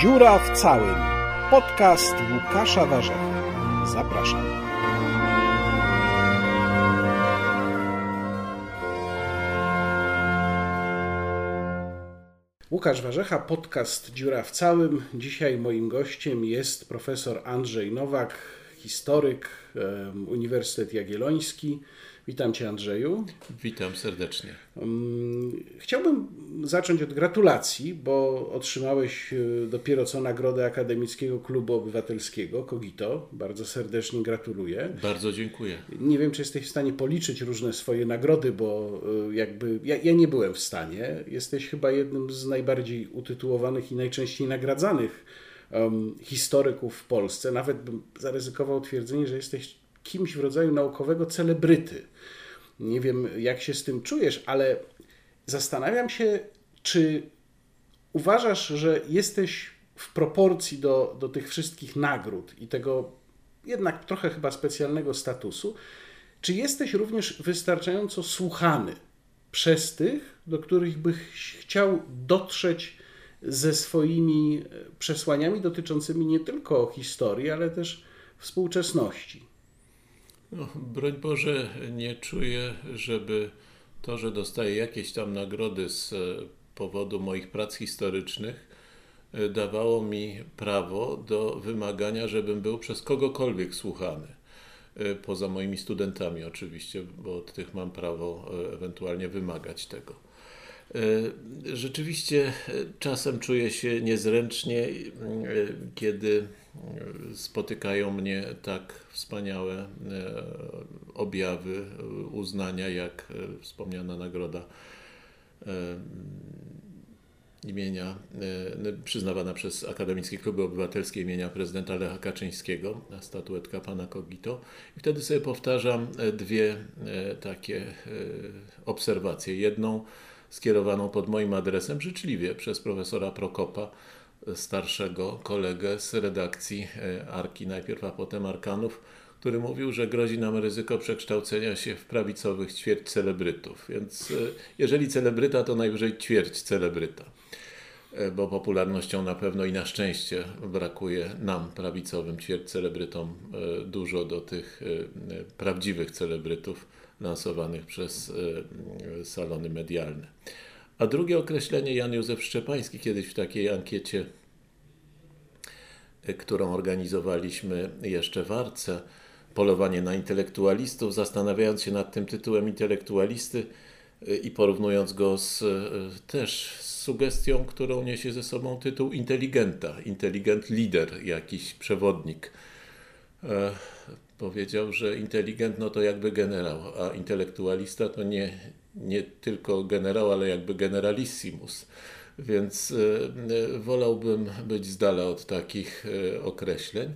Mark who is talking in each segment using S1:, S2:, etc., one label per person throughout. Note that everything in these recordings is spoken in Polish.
S1: Dziura w całym. Podcast Łukasza Warzechy. Zapraszam. Łukasz Warzecha, podcast Dziura w całym. Dzisiaj moim gościem jest profesor Andrzej Nowak, historyk, Uniwersytet Jagielloński. Witam Cię, Andrzeju.
S2: Witam serdecznie.
S1: Chciałbym zacząć od gratulacji, bo otrzymałeś e, dopiero co nagrodę Akademickiego Klubu Obywatelskiego Kogito. Bardzo serdecznie gratuluję.
S2: Bardzo dziękuję.
S1: Nie wiem, czy jesteś w stanie policzyć różne swoje nagrody, bo e, jakby ja, ja nie byłem w stanie. Jesteś chyba jednym z najbardziej utytułowanych i najczęściej nagradzanych historyków w Polsce. Nawet bym zaryzykował twierdzenie, że jesteś kimś w rodzaju naukowego celebryty. Nie wiem, jak się z tym czujesz, ale zastanawiam się, czy uważasz, że jesteś w proporcji do, do tych wszystkich nagród i tego jednak trochę chyba specjalnego statusu, czy jesteś również wystarczająco słuchany przez tych, do których byś chciał dotrzeć ze swoimi przesłaniami dotyczącymi nie tylko historii, ale też współczesności?
S2: No, broń Boże, nie czuję, żeby to, że dostaję jakieś tam nagrody z e, powodu moich prac historycznych, e, dawało mi prawo do wymagania, żebym był przez kogokolwiek słuchany. E, poza moimi studentami, oczywiście, bo od tych mam prawo ewentualnie wymagać tego. Rzeczywiście czasem czuję się niezręcznie, kiedy spotykają mnie tak wspaniałe e, objawy uznania, jak e, wspomniana nagroda e, imienia przyznawana przez Akademickie Kluby Obywatelskie imienia prezydenta Lecha Kaczyńskiego, statuetka pana Kogito. I wtedy sobie powtarzam dwie takie obserwacje. Jedną skierowaną pod moim adresem życzliwie przez profesora Prokopa, starszego kolegę z redakcji e, Arki najpierw, a potem Arkanów, który mówił, że grozi nam ryzyko przekształcenia się w prawicowych ćwierć celebrytów. Więc e, jeżeli celebryta, to najwyżej ćwierć celebryta. E, bo popularnością na pewno i na szczęście brakuje nam, prawicowym ćwierć celebrytom, dużo do tych prawdziwych celebrytów lansowanych przez salony medialne. A drugie określenie Jan Józef Szczepański kiedyś w takiej ankiecie, e, którą organizowaliśmy jeszcze w Arce, polowanie na intelektualistów, zastanawiając się nad tym tytułem intelektualisty e, i porównując go z, e, też z sugestią, którą niesie ze sobą tytuł inteligenta, inteligent lider, jakiś przewodnik. Powiedział, że inteligent no to jakby generał, a intelektualista to nie, nie tylko generał, ale jakby generalissimus. Więc e, e, wolałbym być z dala od takich e, określeń.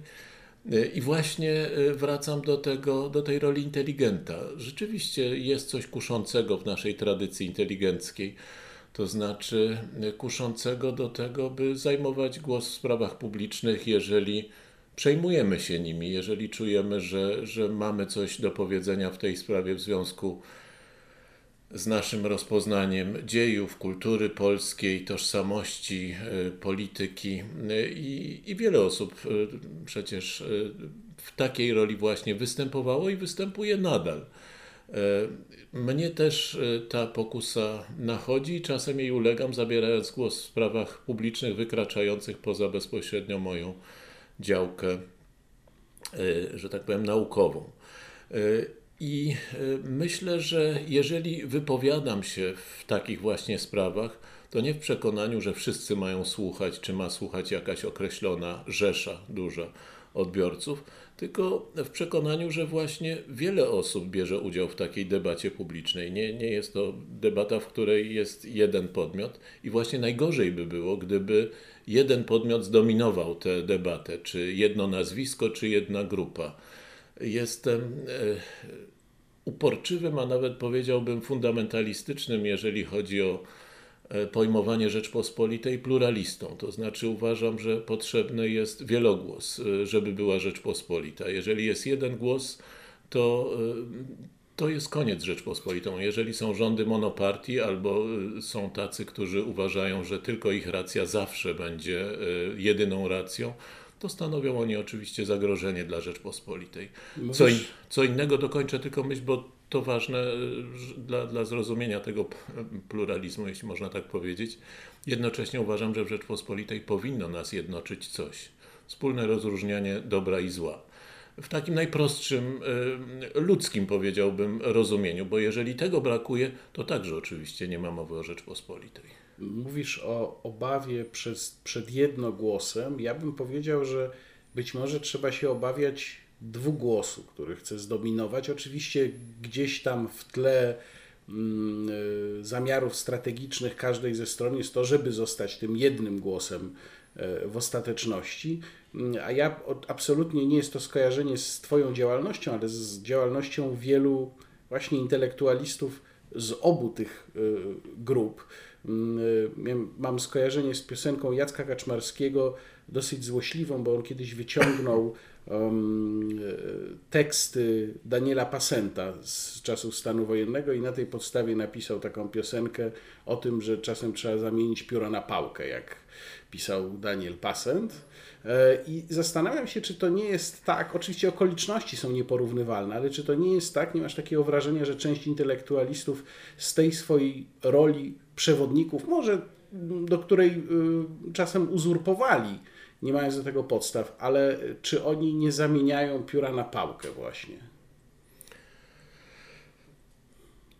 S2: I właśnie wracam do, tego, do tej roli inteligenta. Rzeczywiście jest coś kuszącego w naszej tradycji inteligenckiej, to znaczy kuszącego do tego, by zajmować głos w sprawach publicznych, jeżeli przejmujemy się nimi, jeżeli czujemy, że, że mamy coś do powiedzenia w tej sprawie w związku z naszym rozpoznaniem dziejów, kultury polskiej, tożsamości, e, polityki e, i, i wiele osób e, przecież w takiej roli właśnie występowało i występuje nadal. Mnie też ta pokusa nachodzi i czasem jej ulegam, zabierając głos w sprawach publicznych wykraczających poza bezpośrednio moją działkę, że tak powiem, naukową. I e, myślę, że jeżeli wypowiadam się w takich właśnie sprawach, to nie w przekonaniu, że wszyscy mają słuchać, czy ma słuchać jakaś określona rzesza duża odbiorców, tylko w przekonaniu, że właśnie wiele osób bierze udział w takiej debacie publicznej. Nie, nie jest to debata, w której jest jeden podmiot, i właśnie najgorzej by było, gdyby jeden podmiot zdominował tę debatę, czy jedno nazwisko, czy jedna grupa. Jestem e, uporczywym, a nawet powiedziałbym fundamentalistycznym, jeżeli chodzi o e, pojmowanie Rzeczpospolitej pluralistą. To znaczy uważam, że potrzebny jest wielogłos, e, żeby była Rzeczpospolita. Jeżeli jest jeden głos, to to jest koniec Rzeczpospolitą. Jeżeli są rządy monopartii albo y, są tacy, którzy uważają, że tylko ich racja zawsze będzie y, jedyną racją, to stanowią oni oczywiście zagrożenie dla Rzeczpospolitej. Co, in, co innego dokończę tylko myśl, bo to ważne dla, dla zrozumienia tego pluralizmu, jeśli można tak powiedzieć. Jednocześnie uważam, że w Rzeczpospolitej powinno nas jednoczyć coś. Wspólne rozróżnianie dobra i zła w takim najprostszym, y, ludzkim powiedziałbym rozumieniu, bo jeżeli tego brakuje, to także oczywiście nie ma mowy o Rzeczpospolitej.
S1: Mówisz o obawie przez, przed jednogłosem. Ja bym powiedział, że być może trzeba się obawiać dwugłosu, który chce zdominować. Oczywiście gdzieś tam w tle mm, y, zamiarów strategicznych każdej ze stron jest to, żeby zostać tym jednym głosem y, w ostateczności. A ja absolutnie nie jest to skojarzenie z Twoją działalnością, ale z działalnością wielu właśnie intelektualistów z obu tych y, grup. Mm, mam skojarzenie z piosenką Jacka Kaczmarskiego, dosyć złośliwą, bo on kiedyś wyciągnął um, teksty Daniela Pasenta z czasów stanu wojennego i na tej podstawie napisał taką piosenkę o tym, że czasem trzeba zamienić pióro na pałkę, jak pisał Daniel Pasent. E, I zastanawiam się, czy to nie jest tak, oczywiście okoliczności są nieporównywalne, ale czy to nie jest tak, nie masz takiego wrażenia, że część intelektualistów z tej swojej roli przewodników, może do której y, czasem uzurpowali, nie mając do tego podstaw, ale czy oni nie zamieniają pióra na pałkę właśnie?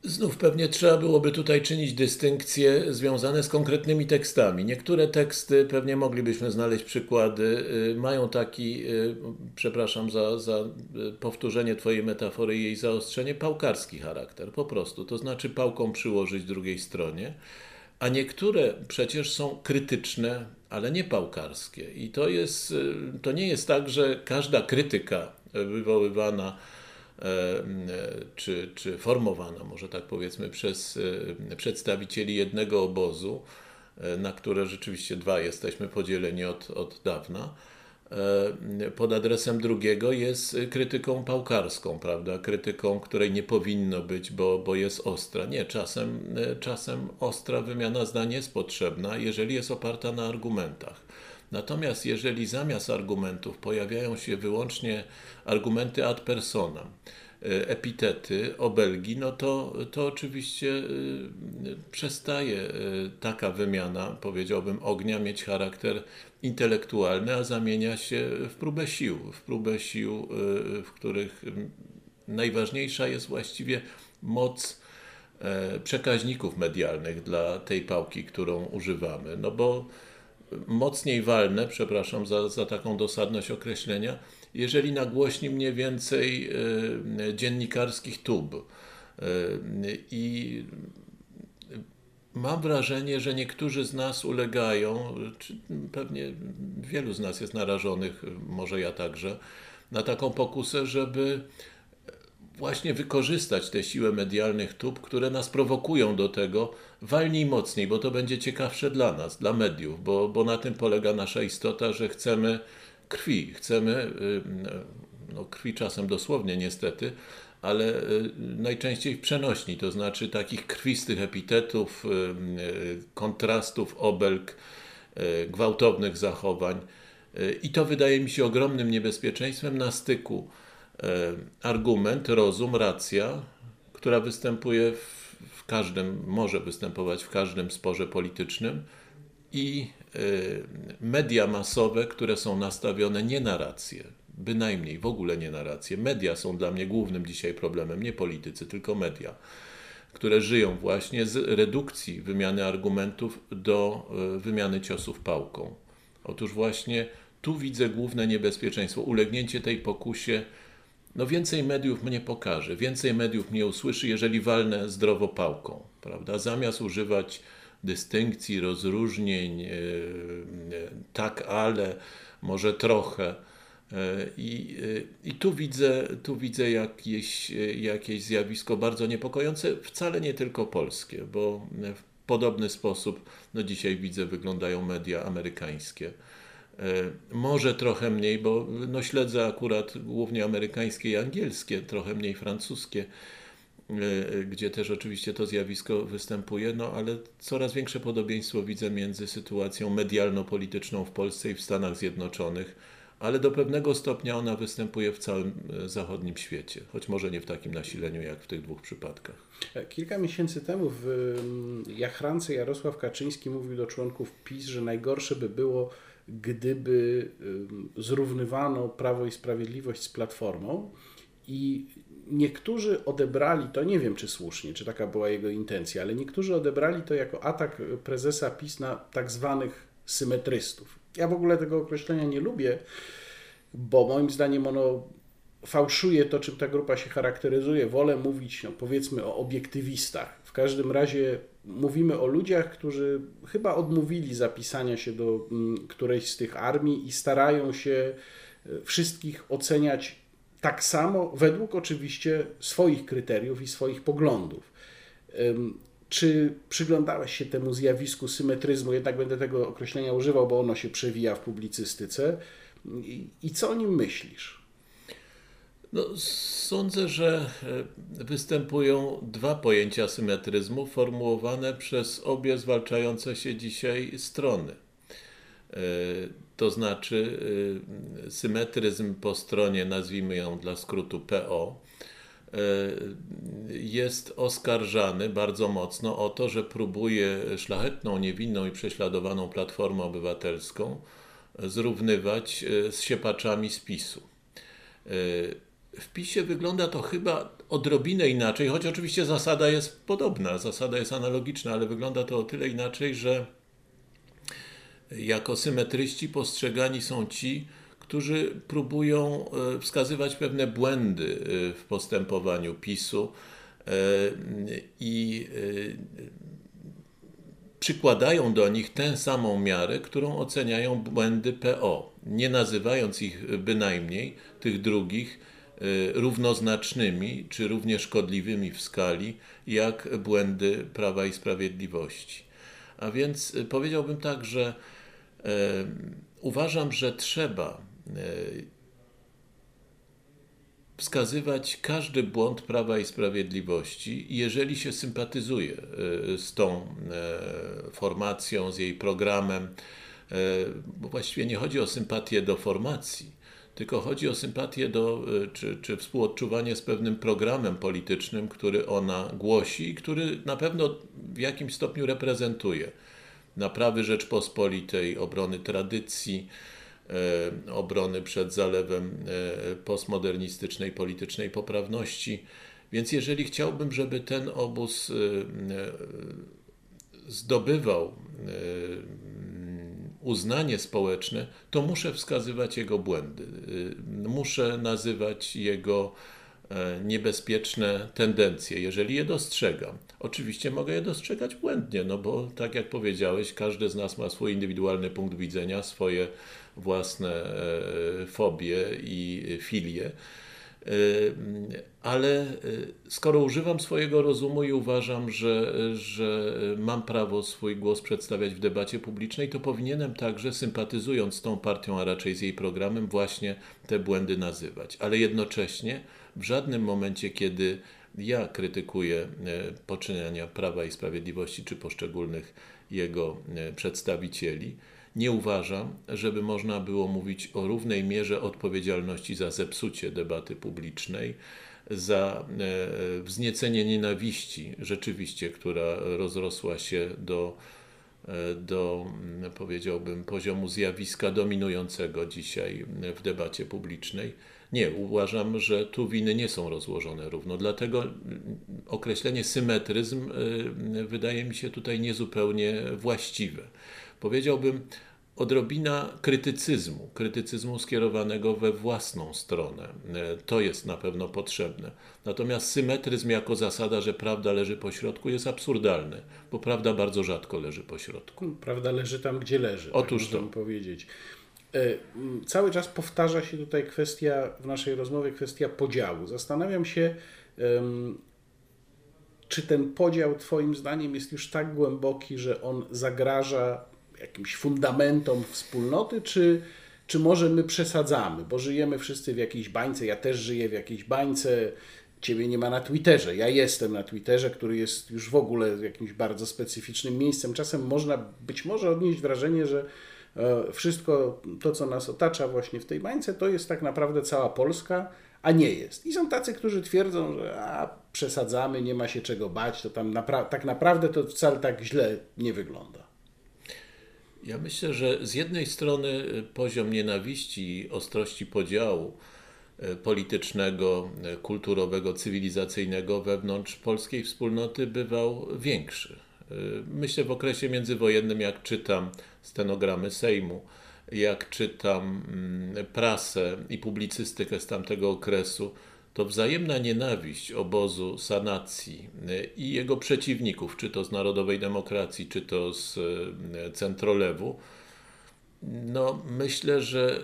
S2: Znów pewnie trzeba byłoby tutaj czynić dystynkcje związane z konkretnymi tekstami. Niektóre teksty, pewnie moglibyśmy znaleźć przykłady, y, mają taki, y, przepraszam za, za y, powtórzenie Twojej metafory i jej zaostrzenie, pałkarski charakter, po prostu. To znaczy pałką przyłożyć drugiej stronie. A niektóre przecież są krytyczne, ale nie pałkarskie. I to, jest, to nie jest tak, że każda krytyka wywoływana E, czy, czy formowana, może tak powiedzmy, przez e, przedstawicieli jednego obozu, e, na które rzeczywiście dwa jesteśmy podzieleni od, od dawna, pod adresem drugiego jest krytyką pałkarską, prawda? Krytyką, której nie powinno być, bo, bo jest ostra. Nie, czasem, czasem ostra wymiana zdań jest potrzebna, jeżeli jest oparta na argumentach. Natomiast jeżeli zamiast argumentów pojawiają się wyłącznie argumenty ad personam, e, epitety, obelgi, no to, to oczywiście e, przestaje e, taka wymiana, powiedziałbym, ognia mieć charakter intelektualny, a zamienia się w próbę sił, w próbę sił, w których najważniejsza jest właściwie moc przekaźników medialnych dla tej pałki, którą używamy. No bo mocniej walne, przepraszam za, za taką dosadność określenia, jeżeli nagłośni mniej więcej y, dziennikarskich tub. Y, I mam wrażenie, że niektórzy z nas ulegają, czy pewnie wielu z nas jest narażonych, może ja także, na taką pokusę, żeby właśnie wykorzystać tę siłę medialnych tub, które nas prowokują do tego, walnij mocniej, bo to będzie ciekawsze dla nas, dla mediów, bo, bo na tym polega nasza istota, że chcemy krwi, chcemy, y, no krwi czasem dosłownie niestety, ale y, najczęściej w przenośni, to znaczy takich krwistych epitetów, y, kontrastów, obelg, gwałtownych zachowań. I to wydaje mi się ogromnym niebezpieczeństwem na styku argument, rozum, racja, która występuje w, w każdym, może występować w każdym sporze politycznym i e, media masowe, które są nastawione nie na rację, bynajmniej w ogóle nie na rację. Media są dla mnie głównym dzisiaj problemem, nie politycy, tylko media, które żyją właśnie z redukcji wymiany argumentów do e, wymiany ciosów pałką. Otóż właśnie tu widzę główne niebezpieczeństwo, ulegnięcie tej pokusie no więcej mediów mnie pokaże, więcej mediów mnie usłyszy, jeżeli walnę zdrowo pałką, prawda? Zamiast używać dystynkcji, rozróżnień, e, e, tak, ale, może trochę. E, I, i tu widzę, tu widzę jakieś, jakieś zjawisko bardzo niepokojące, wcale nie tylko polskie, bo w podobny sposób no dzisiaj widzę, wyglądają media amerykańskie. E, może trochę mniej, bo no śledzę akurat głównie amerykańskie i angielskie, trochę mniej francuskie. gdzie też oczywiście to zjawisko występuje, no ale coraz większe podobieństwo widzę między sytuacją medialno-polityczną w Polsce i w Stanach Zjednoczonych, ale do pewnego stopnia ona występuje w całym e, zachodnim świecie, choć może nie w takim nasileniu jak w tych dwóch przypadkach.
S1: Kilka miesięcy temu w Jachrance Jarosław Kaczyński mówił do członków PiS, że najgorsze by było, gdyby zrównywano Prawo i Sprawiedliwość z Platformą i niektórzy odebrali to, nie wiem czy słusznie, czy taka była jego intencja, ale niektórzy odebrali to jako atak prezesa PiS na tak zwanych symetrystów. Ja w ogóle tego określenia nie lubię, bo moim zdaniem ono fałszuje to, czym ta grupa się charakteryzuje. Wolę mówić, no, powiedzmy, o obiektywistach. W każdym razie mówimy o ludziach, którzy chyba odmówili zapisania się do mm, którejś z tych armii i starają się e, wszystkich oceniać tak samo, według oczywiście swoich kryteriów i swoich poglądów. Czy przyglądałeś się temu zjawisku symetryzmu? Jednak będę tego określenia używał, bo ono się przewija w publicystyce. I, i co o nim myślisz?
S2: No, sądzę, że e, występują dwa pojęcia symetryzmu formułowane przez obie zwalczające się dzisiaj strony. E, to znaczy y, symetryzm po stronie, nazwijmy ją dla skrótu PO, jest oskarżany bardzo mocno o to, że próbuje szlachetną, niewinną i prześladowaną Platformę Obywatelską zrównywać z siepaczami z PiSu. W PiSie wygląda to chyba odrobinę inaczej, choć oczywiście zasada jest podobna, zasada jest analogiczna, ale wygląda to o tyle inaczej, że jako symetryści postrzegani są ci, którzy próbują e, wskazywać pewne błędy e, w postępowaniu PiSu e, i przykładają do nich tę samą miarę, którą oceniają błędy PO, nie nazywając ich bynajmniej, tych drugich, równoznacznymi czy równie szkodliwymi w skali, jak błędy Prawa i Sprawiedliwości. A więc powiedziałbym tak, że Uważam, że trzeba wskazywać każdy błąd Prawa i Sprawiedliwości, jeżeli się sympatyzuje z tą e, formacją, z jej programem, e, bo właściwie nie chodzi o sympatię do formacji, tylko chodzi o sympatię do, czy, czy współodczuwanie z pewnym programem politycznym, który ona głosi i który na pewno w jakimś stopniu reprezentuje naprawy Rzeczpospolitej, obrony tradycji, e, obrony przed zalewem e, postmodernistycznej politycznej poprawności. Więc jeżeli chciałbym, żeby ten obóz zdobywał uznanie społeczne, to muszę wskazywać jego błędy. Muszę nazywać jego E, niebezpieczne tendencje, jeżeli je dostrzegam. Oczywiście mogę je dostrzegać błędnie, no bo tak jak powiedziałeś, każdy z nas ma swój indywidualny punkt widzenia, swoje własne e, fobie i filie. E, ale skoro używam swojego rozumu i uważam, że, że mam prawo swój głos przedstawiać w debacie publicznej, to powinienem także, sympatyzując z tą partią, a raczej z jej programem, właśnie te błędy nazywać. Ale jednocześnie w żadnym momencie, kiedy ja krytykuję e, poczyniania Prawa i Sprawiedliwości czy poszczególnych jego e, przedstawicieli, nie uważam, żeby można było mówić o równej mierze odpowiedzialności za zepsucie debaty publicznej, za e, wzniecenie nienawiści rzeczywiście, która rozrosła się do, do powiedziałbym, poziomu zjawiska dominującego dzisiaj w debacie publicznej nie, uważam, że tu winy nie są rozłożone równo. Dlatego określenie symetryzm y, wydaje mi się tutaj niezupełnie właściwe. Powiedziałbym odrobina krytycyzmu, krytycyzmu skierowanego we własną stronę. Y, to jest na pewno potrzebne. Natomiast symetryzm jako zasada, że prawda leży po środku, jest absurdalny, bo prawda bardzo rzadko leży po środku.
S1: Prawda leży tam, gdzie leży.
S2: Tak Otóż
S1: tak
S2: to.
S1: powiedzieć. E, cały czas powtarza się tutaj kwestia, w naszej rozmowie, kwestia podziału. Zastanawiam się, czy ten podział Twoim zdaniem jest już tak głęboki, że on zagraża jakimś fundamentom wspólnoty, czy, czy może my przesadzamy, bo żyjemy wszyscy w jakiejś bańce, ja też żyję w jakiejś bańce Ciebie nie ma na Twitterze. Ja jestem na Twitterze, który jest już w ogóle jakimś bardzo specyficznym miejscem. Czasem można być może odnieść wrażenie, że e, wszystko to, co nas otacza właśnie w tej bańce, to jest tak naprawdę cała Polska, a nie jest. I są tacy, którzy twierdzą, że a, przesadzamy, nie ma się czego bać, to tam napra tak naprawdę to wcale tak źle nie wygląda.
S2: Ja myślę, że z jednej strony poziom nienawiści i ostrości podziału e, politycznego, e, kulturowego, cywilizacyjnego wewnątrz polskiej wspólnoty bywał większy. Myślę w okresie międzywojennym, jak czytam stenogramy Sejmu, jak czytam mm, prasę i publicystykę z tamtego okresu, to wzajemna nienawiść obozu sanacji y, i jego przeciwników, czy to z Narodowej Demokracji, czy to z y, centrolewu, no myślę, że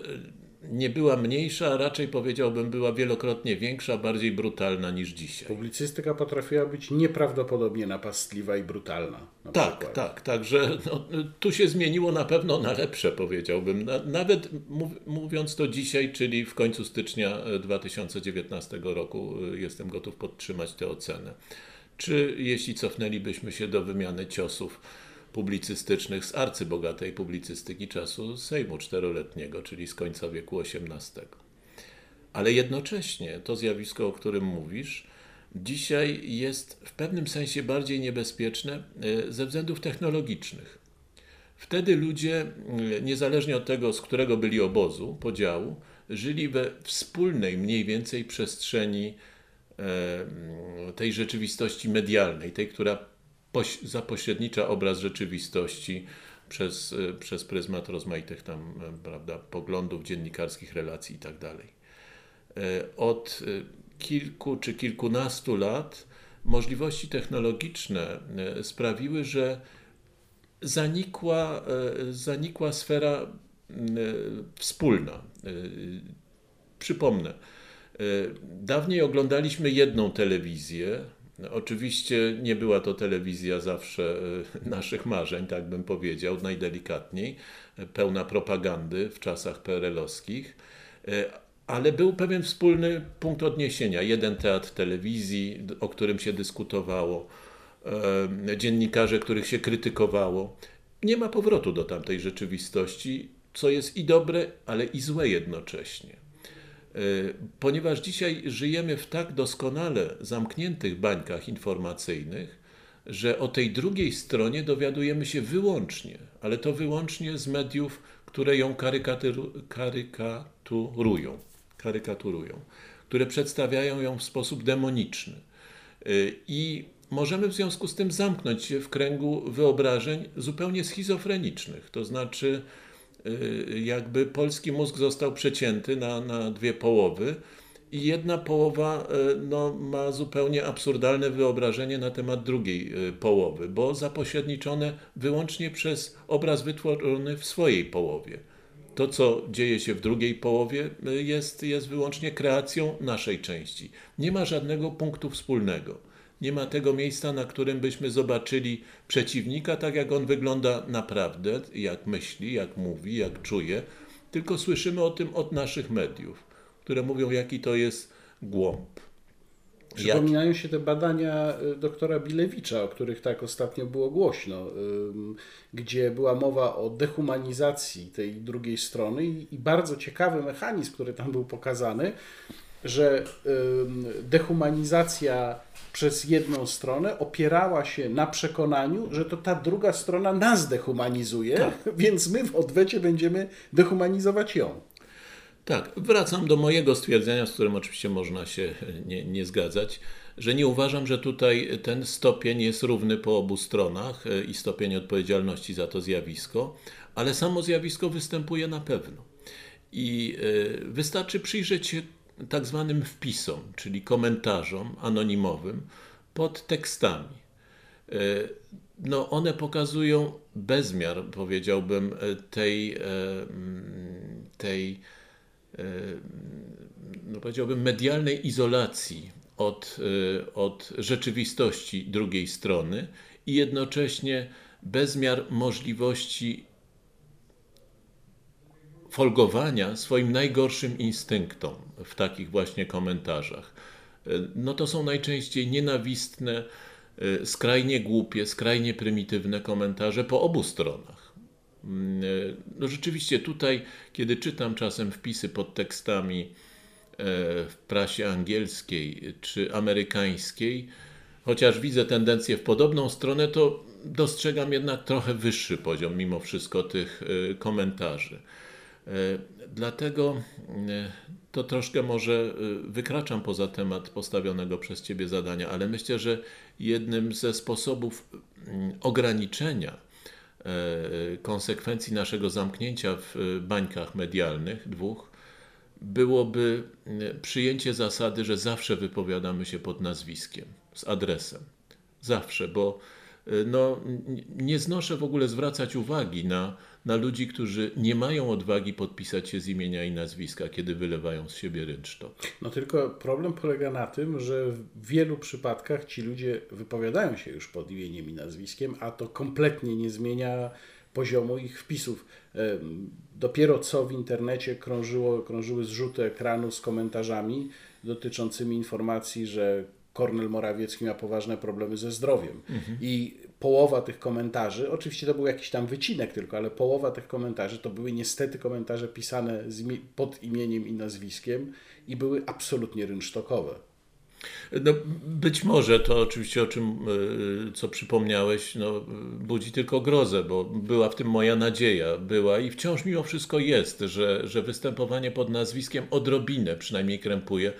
S2: nie była mniejsza, a raczej powiedziałbym była wielokrotnie większa, bardziej brutalna niż dzisiaj.
S1: Publicystyka potrafiła być nieprawdopodobnie napastliwa i brutalna.
S2: tak, przykład. tak, także no, tu się zmieniło na pewno na lepsze powiedziałbym. Nawet mówiąc to dzisiaj, czyli w końcu stycznia 2019 e, roku e, jestem gotów podtrzymać tę ocenę. Czy jeśli cofnęlibyśmy się do wymiany ciosów, publicystycznych z arcybogatej publicystyki czasu Sejmu czteroletniego, czyli z końca wieku XVIII. Ale jednocześnie to zjawisko, o którym mówisz, dzisiaj jest w pewnym sensie bardziej niebezpieczne e, ze względów technologicznych. Wtedy ludzie, e, niezależnie od tego, z którego byli obozu, podziału, żyli we wspólnej mniej więcej przestrzeni e, tej rzeczywistości medialnej, tej, która zapośrednicza obraz rzeczywistości przez, y, przez pryzmat rozmaitych tam y, prawda, poglądów, dziennikarskich relacji itd. Tak y, od kilku czy kilkunastu lat możliwości technologiczne sprawiły, że zanikła, zanikła sfera wspólna. Przypomnę, dawniej oglądaliśmy jedną telewizję, Oczywiście nie była to telewizja zawsze e, naszych marzeń, tak bym powiedział, najdelikatniej, e, pełna propagandy w czasach PRL-owskich, e, ale był pewien wspólny punkt odniesienia. Jeden teatr telewizji, o którym się dyskutowało, dziennikarze, których się krytykowało. Nie ma powrotu do tamtej rzeczywistości, co jest i dobre, ale i złe jednocześnie. E, ponieważ dzisiaj żyjemy w tak doskonale zamkniętych bańkach informacyjnych, że o tej drugiej stronie dowiadujemy się wyłącznie, ale to wyłącznie z mediów, które ją karykaturują, karykaturują, które przedstawiają ją w sposób demoniczny. E, I możemy w związku z tym zamknąć się w kręgu wyobrażeń zupełnie schizofrenicznych, to znaczy jakby polski mózg został przecięty na, na dwie połowy i jedna połowa y, no, ma zupełnie absurdalne wyobrażenie na temat drugiej y, połowy, bo zapośredniczone wyłącznie przez obraz wytworzony w swojej połowie. To, co dzieje się w drugiej połowie, jest, jest wyłącznie kreacją naszej części. Nie ma żadnego punktu wspólnego nie ma tego miejsca, na którym byśmy zobaczyli przeciwnika, tak jak on wygląda naprawdę, jak myśli, jak mówi, jak czuje, tylko słyszymy o tym od naszych mediów, które mówią, jaki to jest głąb.
S1: Przypominają się te badania y, doktora Bilewicza, o których tak ostatnio było głośno, gdzie była mowa o dehumanizacji tej drugiej strony i bardzo ciekawy mechanizm, który tam był pokazany, że dehumanizacja przez jedną stronę opierała się na przekonaniu, że to ta druga strona nas dehumanizuje, tak. więc my w odwecie będziemy dehumanizować ją.
S2: Tak, wracam do mojego stwierdzenia, z którym oczywiście można się nie, nie zgadzać, że nie uważam, że tutaj ten stopień jest równy po obu stronach e, i stopień odpowiedzialności za to zjawisko, ale samo zjawisko występuje na pewno. I e, wystarczy przyjrzeć się tak zwanym wpisom, czyli komentarzom anonimowym pod tekstami. E, no, one pokazują bezmiar, powiedziałbym, e, tej, e, tej no powiedziałbym, medialnej izolacji od, od rzeczywistości drugiej strony i jednocześnie bezmiar możliwości folgowania swoim najgorszym instynktom w takich właśnie komentarzach. no to są najczęściej nienawistne, skrajnie głupie, skrajnie prymitywne komentarze po obu stronach. Mm, no rzeczywiście tutaj, kiedy czytam czasem wpisy pod tekstami w prasie angielskiej czy amerykańskiej, chociaż widzę tendencję w podobną stronę, to dostrzegam jednak trochę wyższy poziom mimo wszystko tych komentarzy. Y, dlatego y, to troszkę może wykraczam poza temat postawionego przez Ciebie zadania, ale myślę, że jednym ze sposobów ograniczenia konsekwencji naszego zamknięcia w bańkach medialnych dwóch byłoby przyjęcie zasady, że zawsze wypowiadamy się pod nazwiskiem, z adresem. Zawsze, bo no, nie znoszę w ogóle zwracać uwagi na, na ludzi, którzy nie mają odwagi podpisać się z imienia i nazwiska, kiedy wylewają z siebie rynsztok.
S1: No tylko problem polega na tym, że w wielu przypadkach ci ludzie wypowiadają się już pod imieniem i nazwiskiem, a to kompletnie nie zmienia poziomu ich wpisów. Dopiero co w internecie krążyło, krążyły zrzuty ekranu z komentarzami dotyczącymi informacji, że Kornel Morawiecki miał poważne problemy ze zdrowiem. Mhm. I połowa tych komentarzy, oczywiście to był jakiś tam wycinek tylko, ale połowa tych komentarzy to były niestety komentarze pisane pod imieniem i nazwiskiem i były absolutnie rynsztokowe.
S2: No, być może to oczywiście o czym, e, co przypomniałeś, no, budzi tylko grozę, bo była w tym moja nadzieja, była i wciąż mimo wszystko jest, że, że występowanie pod nazwiskiem odrobinę przynajmniej krępuje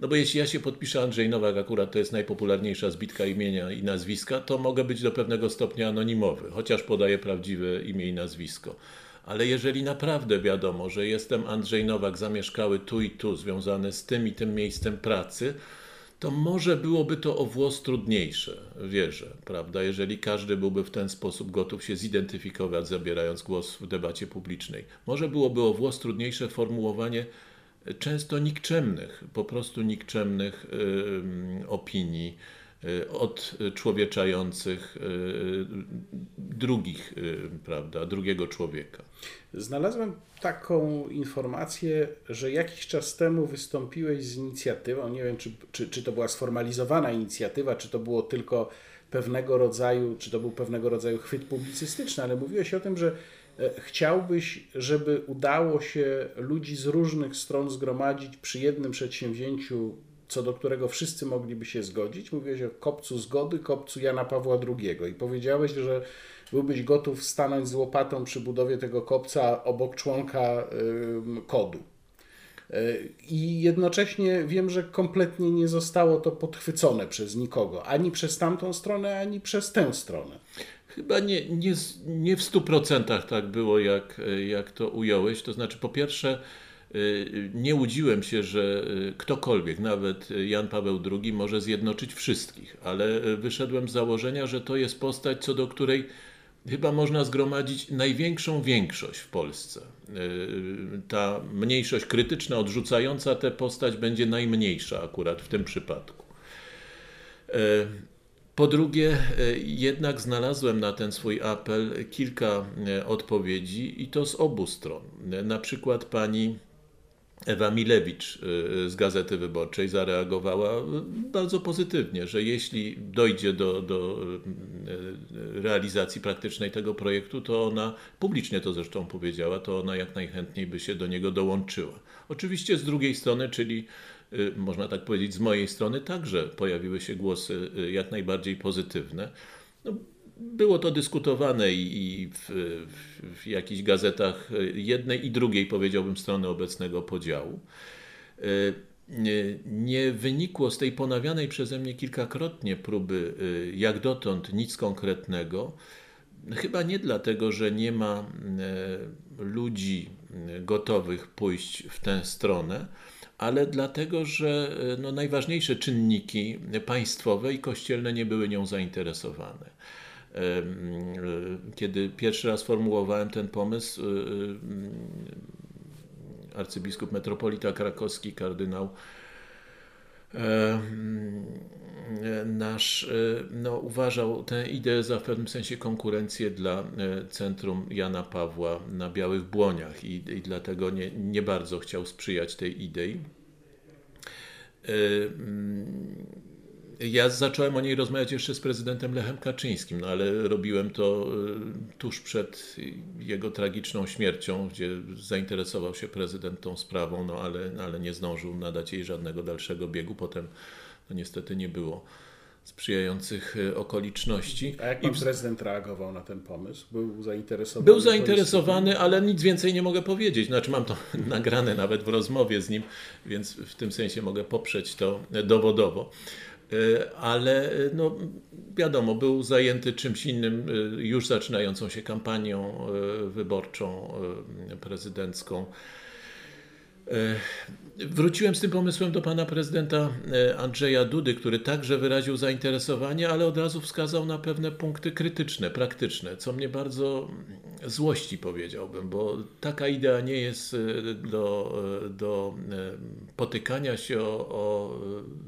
S2: no bo jeśli ja się podpiszę Andrzej Nowak, akurat to jest najpopularniejsza zbitka imienia i nazwiska, to mogę być do pewnego stopnia anonimowy, chociaż podaję prawdziwe imię i nazwisko. Ale jeżeli naprawdę wiadomo, że jestem Andrzej Nowak, zamieszkały tu i tu, związany z tym i tym miejscem pracy, to może byłoby to o włos trudniejsze, wierzę, prawda? Jeżeli każdy byłby w ten sposób gotów się zidentyfikować, zabierając głos w debacie publicznej. Może byłoby o włos trudniejsze formułowanie często nikczemnych, po prostu nikczemnych opinii y, odczłowieczających y, drugich, y, prawda, drugiego człowieka.
S1: Znalazłem taką informację, że jakiś czas temu wystąpiłeś z inicjatywą, nie wiem czy, czy, czy to była sformalizowana inicjatywa, czy to było tylko pewnego rodzaju, czy to był pewnego rodzaju chwyt publicystyczny, ale mówiłeś o tym, że chciałbyś, żeby udało się ludzi z różnych stron zgromadzić przy jednym przedsięwzięciu, co do którego wszyscy mogliby się zgodzić? Mówiłeś o kopcu zgody, kopcu Jana Pawła II i powiedziałeś, że byłbyś gotów stanąć z łopatą przy budowie tego kopca obok członka kodu. E, I jednocześnie wiem, że kompletnie nie zostało to podchwycone przez nikogo, ani przez tamtą stronę, ani przez tę stronę.
S2: Chyba nie, nie, nie w stu procentach tak było, jak, jak to ująłeś. To znaczy, po pierwsze, y, nie łudziłem się, że y, ktokolwiek, nawet Jan Paweł II, może zjednoczyć wszystkich, ale y, wyszedłem z założenia, że to jest postać, co do której chyba można zgromadzić największą większość w Polsce. Ta mniejszość krytyczna, odrzucająca tę postać będzie najmniejsza akurat w tym przypadku. Po drugie, e, jednak znalazłem na ten swój apel kilka e, odpowiedzi i to z obu stron. Na przykład pani Ewa Milewicz e, z Gazety Wyborczej zareagowała bardzo pozytywnie, że jeśli dojdzie do, do realizacji praktycznej tego projektu, to ona, publicznie to zresztą powiedziała, to ona jak najchętniej by się do niego dołączyła. Oczywiście z drugiej strony, czyli można tak powiedzieć, z mojej strony także pojawiły się głosy y, jak najbardziej pozytywne. No, było to dyskutowane i w, w, jakichś gazetach jednej i drugiej, powiedziałbym, strony obecnego podziału. Y, nie, nie wynikło z tej ponawianej przeze mnie kilkakrotnie próby, jak dotąd, nic konkretnego. Chyba nie dlatego, że nie ma ludzi gotowych pójść w tę stronę, ale dlatego, że e, no, najważniejsze czynniki państwowe i kościelne nie były nią zainteresowane. E, kiedy pierwszy raz formułowałem ten pomysł, e, arcybiskup metropolita krakowski, kardynał nasz no, uważał tę ideę za w pewnym sensie konkurencję dla centrum Jana Pawła na Białych Błoniach i, i dlatego nie, nie bardzo chciał sprzyjać tej idei. Ja zacząłem o niej rozmawiać jeszcze z prezydentem Lechem Kaczyńskim, no ale robiłem to tuż przed jego tragiczną śmiercią, gdzie zainteresował się prezydent tą sprawą, no ale, ale nie zdążył nadać jej żadnego dalszego biegu. Potem no niestety nie było sprzyjających e, okoliczności.
S1: A jak pan I... prezydent reagował na ten pomysł? Był zainteresowany?
S2: Był zainteresowany, ale nic więcej nie mogę powiedzieć. Znaczy mam to nagrane nawet w rozmowie z nim, więc w tym sensie mogę poprzeć to dowodowo. E, ale e, no, wiadomo, był zajęty czymś innym, już zaczynającą się kampanią wyborczą prezydencką. Wróciłem z tym pomysłem do pana prezydenta e, Andrzeja Dudy, który także wyraził zainteresowanie, ale od razu wskazał na pewne punkty krytyczne, praktyczne, co mnie bardzo złości powiedziałbym, bo taka idea nie jest e, do, e, do potykania się o, o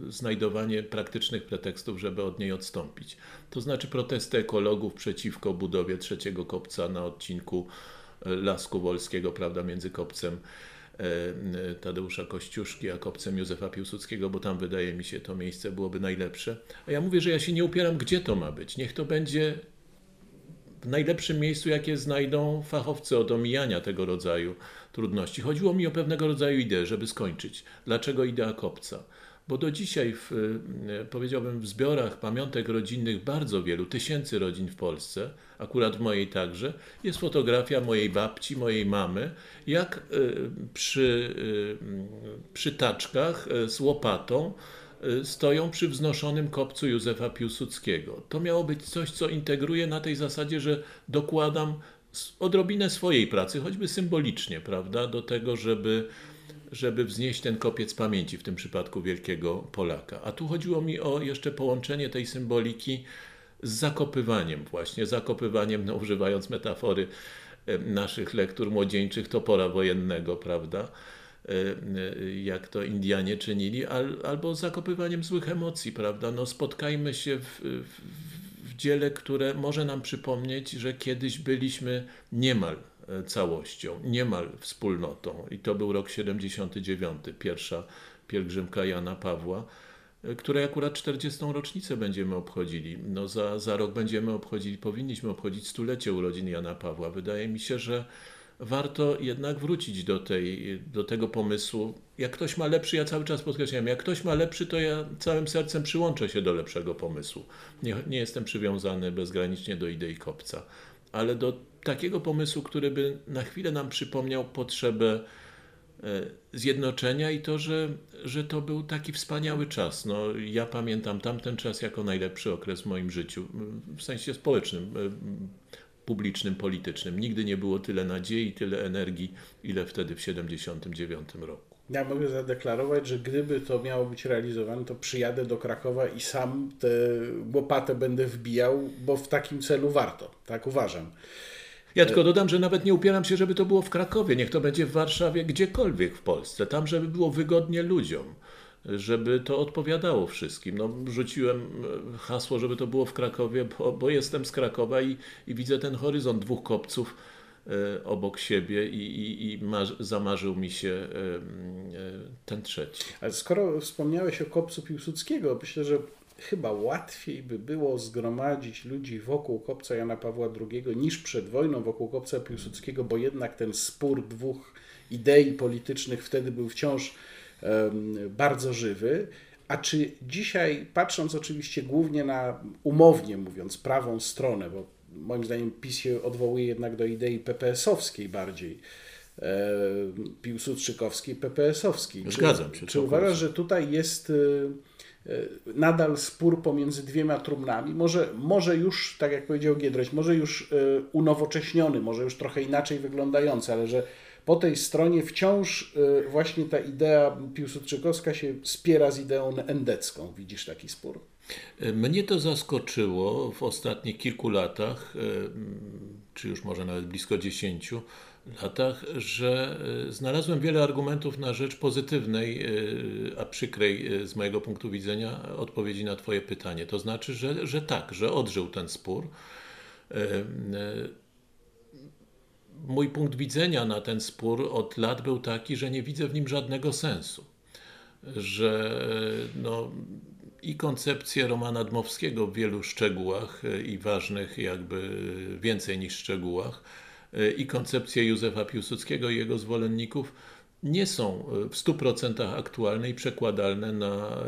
S2: znajdowanie praktycznych pretekstów, żeby od niej odstąpić. To znaczy protesty ekologów przeciwko budowie trzeciego kopca na odcinku Lasku Wolskiego, prawda, między kopcem E, Tadeusza Kościuszki, a kopcem Józefa Piłsudskiego, bo tam wydaje mi się to miejsce byłoby najlepsze. A ja mówię, że ja się nie upieram, gdzie to ma być. Niech to będzie w najlepszym miejscu, jakie znajdą fachowcy od omijania tego rodzaju trudności. Chodziło mi o pewnego rodzaju ideę, żeby skończyć. Dlaczego idea kopca? Bo do dzisiaj, w, e, powiedziałbym, w zbiorach pamiątek rodzinnych bardzo wielu, tysięcy rodzin w Polsce, akurat w mojej także, jest fotografia mojej babci, mojej mamy, jak e, przy, e, przy taczkach z łopatą stoją przy wznoszonym kopcu Józefa Piłsudskiego. To miało być coś, co integruje na tej zasadzie, że dokładam odrobinę swojej pracy, choćby symbolicznie, prawda, do tego, żeby żeby wznieść ten kopiec pamięci, w tym przypadku wielkiego Polaka. A tu chodziło mi o jeszcze połączenie tej symboliki z zakopywaniem, właśnie zakopywaniem, no, używając metafory e, naszych lektur młodzieńczych topora wojennego, prawda? E, e, jak to Indianie czynili, albo zakopywaniem złych emocji, prawda? No, spotkajmy się w, w, w dziele, które może nam przypomnieć, że kiedyś byliśmy niemal całością, niemal wspólnotą. I to był rok 79, pierwsza pielgrzymka Jana Pawła, e, której akurat 40. rocznicę będziemy obchodzili. No za, za rok będziemy obchodzili, powinniśmy obchodzić stulecie urodzin Jana Pawła. Wydaje mi się, że warto jednak wrócić do, tej, do tego pomysłu. Jak ktoś ma lepszy, ja cały czas podkreślam, jak ktoś ma lepszy, to ja całym sercem przyłączę się do lepszego pomysłu. Nie, nie jestem przywiązany bezgranicznie do idei kopca, ale do takiego pomysłu, który by na chwilę nam przypomniał potrzebę e, zjednoczenia i to, że, że to był taki wspaniały czas. No, ja pamiętam tamten czas jako najlepszy okres w moim życiu, w sensie społecznym, e, publicznym, politycznym. Nigdy nie było tyle nadziei, tyle energii, ile wtedy w 1979 roku.
S1: Ja mogę zadeklarować, że gdyby to miało być realizowane, to przyjadę do Krakowa i sam tę łopatę będę wbijał, bo w takim celu warto. Tak uważam.
S2: Ja tylko dodam, że nawet nie upieram się, żeby to było w Krakowie, niech to będzie w Warszawie, gdziekolwiek w Polsce, tam, żeby było wygodnie ludziom, żeby to odpowiadało wszystkim. No, rzuciłem e, hasło, żeby to było w Krakowie, bo, bo jestem z Krakowa i, i, widzę ten horyzont dwóch kopców e, obok siebie i, i, i zamarzył mi się e, ten trzeci.
S1: Ale skoro wspomniałeś o kopcu Piłsudskiego, myślę, że chyba łatwiej by było zgromadzić ludzi wokół kopca Jana Pawła II niż przed wojną wokół kopca Piłsudskiego, bo jednak ten spór dwóch idei politycznych wtedy był wciąż um, bardzo żywy. A czy dzisiaj, patrząc oczywiście głównie na, umownie mówiąc, prawą stronę, bo moim zdaniem PiS się odwołuje jednak do idei PPS-owskiej bardziej, e, Piłsudczykowskiej, PPS-owskiej.
S2: Zgadzam się.
S1: Czy uważasz, że tutaj jest e, E, nadal spór pomiędzy dwiema trumnami, może, może już, tak jak powiedział Giedroś, może już e, unowocześniony, może już trochę inaczej wyglądający, ale że po tej stronie wciąż e, właśnie ta idea piłsudczykowska się spiera z ideą endecką. Widzisz taki spór?
S2: Mnie to zaskoczyło w ostatnich kilku latach, czy już może nawet blisko dziesięciu, latach, że e, znalazłem wiele argumentów na rzecz pozytywnej, e, a przykrej e, z mojego punktu widzenia odpowiedzi na Twoje pytanie. To znaczy, że, że tak, że odżył ten spór. Mój punkt widzenia na ten spór od lat był taki, że nie widzę w nim żadnego sensu. że no, i koncepcję Romana Dmowskiego w wielu szczegółach i ważnych jakby więcej niż szczegółach i koncepcję Józefa Piłsudskiego i jego zwolenników nie są w 100% aktualne i przekładalne na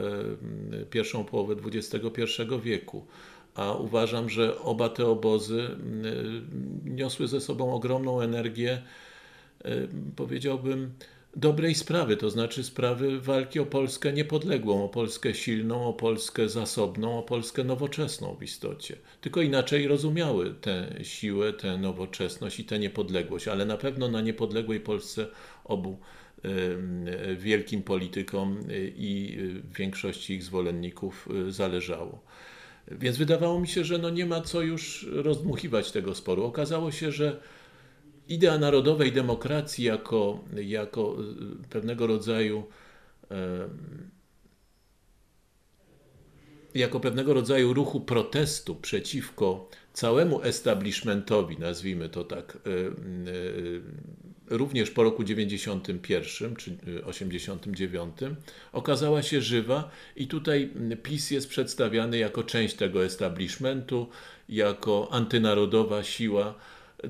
S2: pierwszą połowę XXI wieku. A uważam, że oba te obozy niosły ze sobą ogromną energię, powiedziałbym, dobrej sprawy, to znaczy sprawy walki o Polskę niepodległą, o Polskę silną, o Polskę zasobną, o Polskę nowoczesną w istocie. Tylko inaczej rozumiały tę siłę, tę nowoczesność i tę niepodległość, ale na pewno na niepodległej Polsce obu wielkim politykom i większości ich zwolenników zależało. Więc wydawało mi się, że no nie ma co już rozdmuchiwać tego sporu. Okazało się, że idea narodowej demokracji jako, jako e, pewnego rodzaju jako pewnego rodzaju ruchu protestu przeciwko całemu establishmentowi, nazwijmy to tak, e, również po roku 91 czy 89, okazała się żywa i tutaj PiS jest przedstawiany jako część tego establishmentu, jako antynarodowa siła,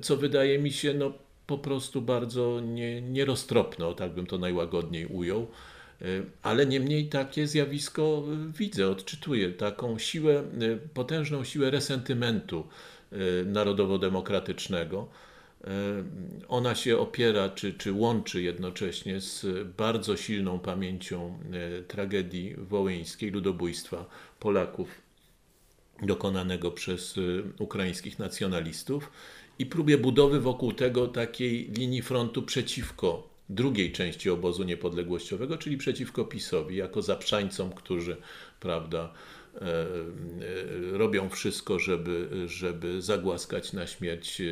S2: co wydaje mi się no, po prostu bardzo nie, nieroztropne, tak bym to najłagodniej ujął. E, ale niemniej takie zjawisko e, widzę, odczytuję taką siłę, e, potężną siłę resentymentu narodowo-demokratycznego. Ona się opiera czy, czy łączy jednocześnie z bardzo silną pamięcią tragedii wołyńskiej, ludobójstwa Polaków dokonanego przez ukraińskich nacjonalistów i próbie budowy wokół tego takiej linii frontu przeciwko drugiej części obozu niepodległościowego, czyli przeciwko PiSowi, jako zaprzańcom, którzy prawda, e, e, robią wszystko, żeby, żeby zagłaskać na śmierć e,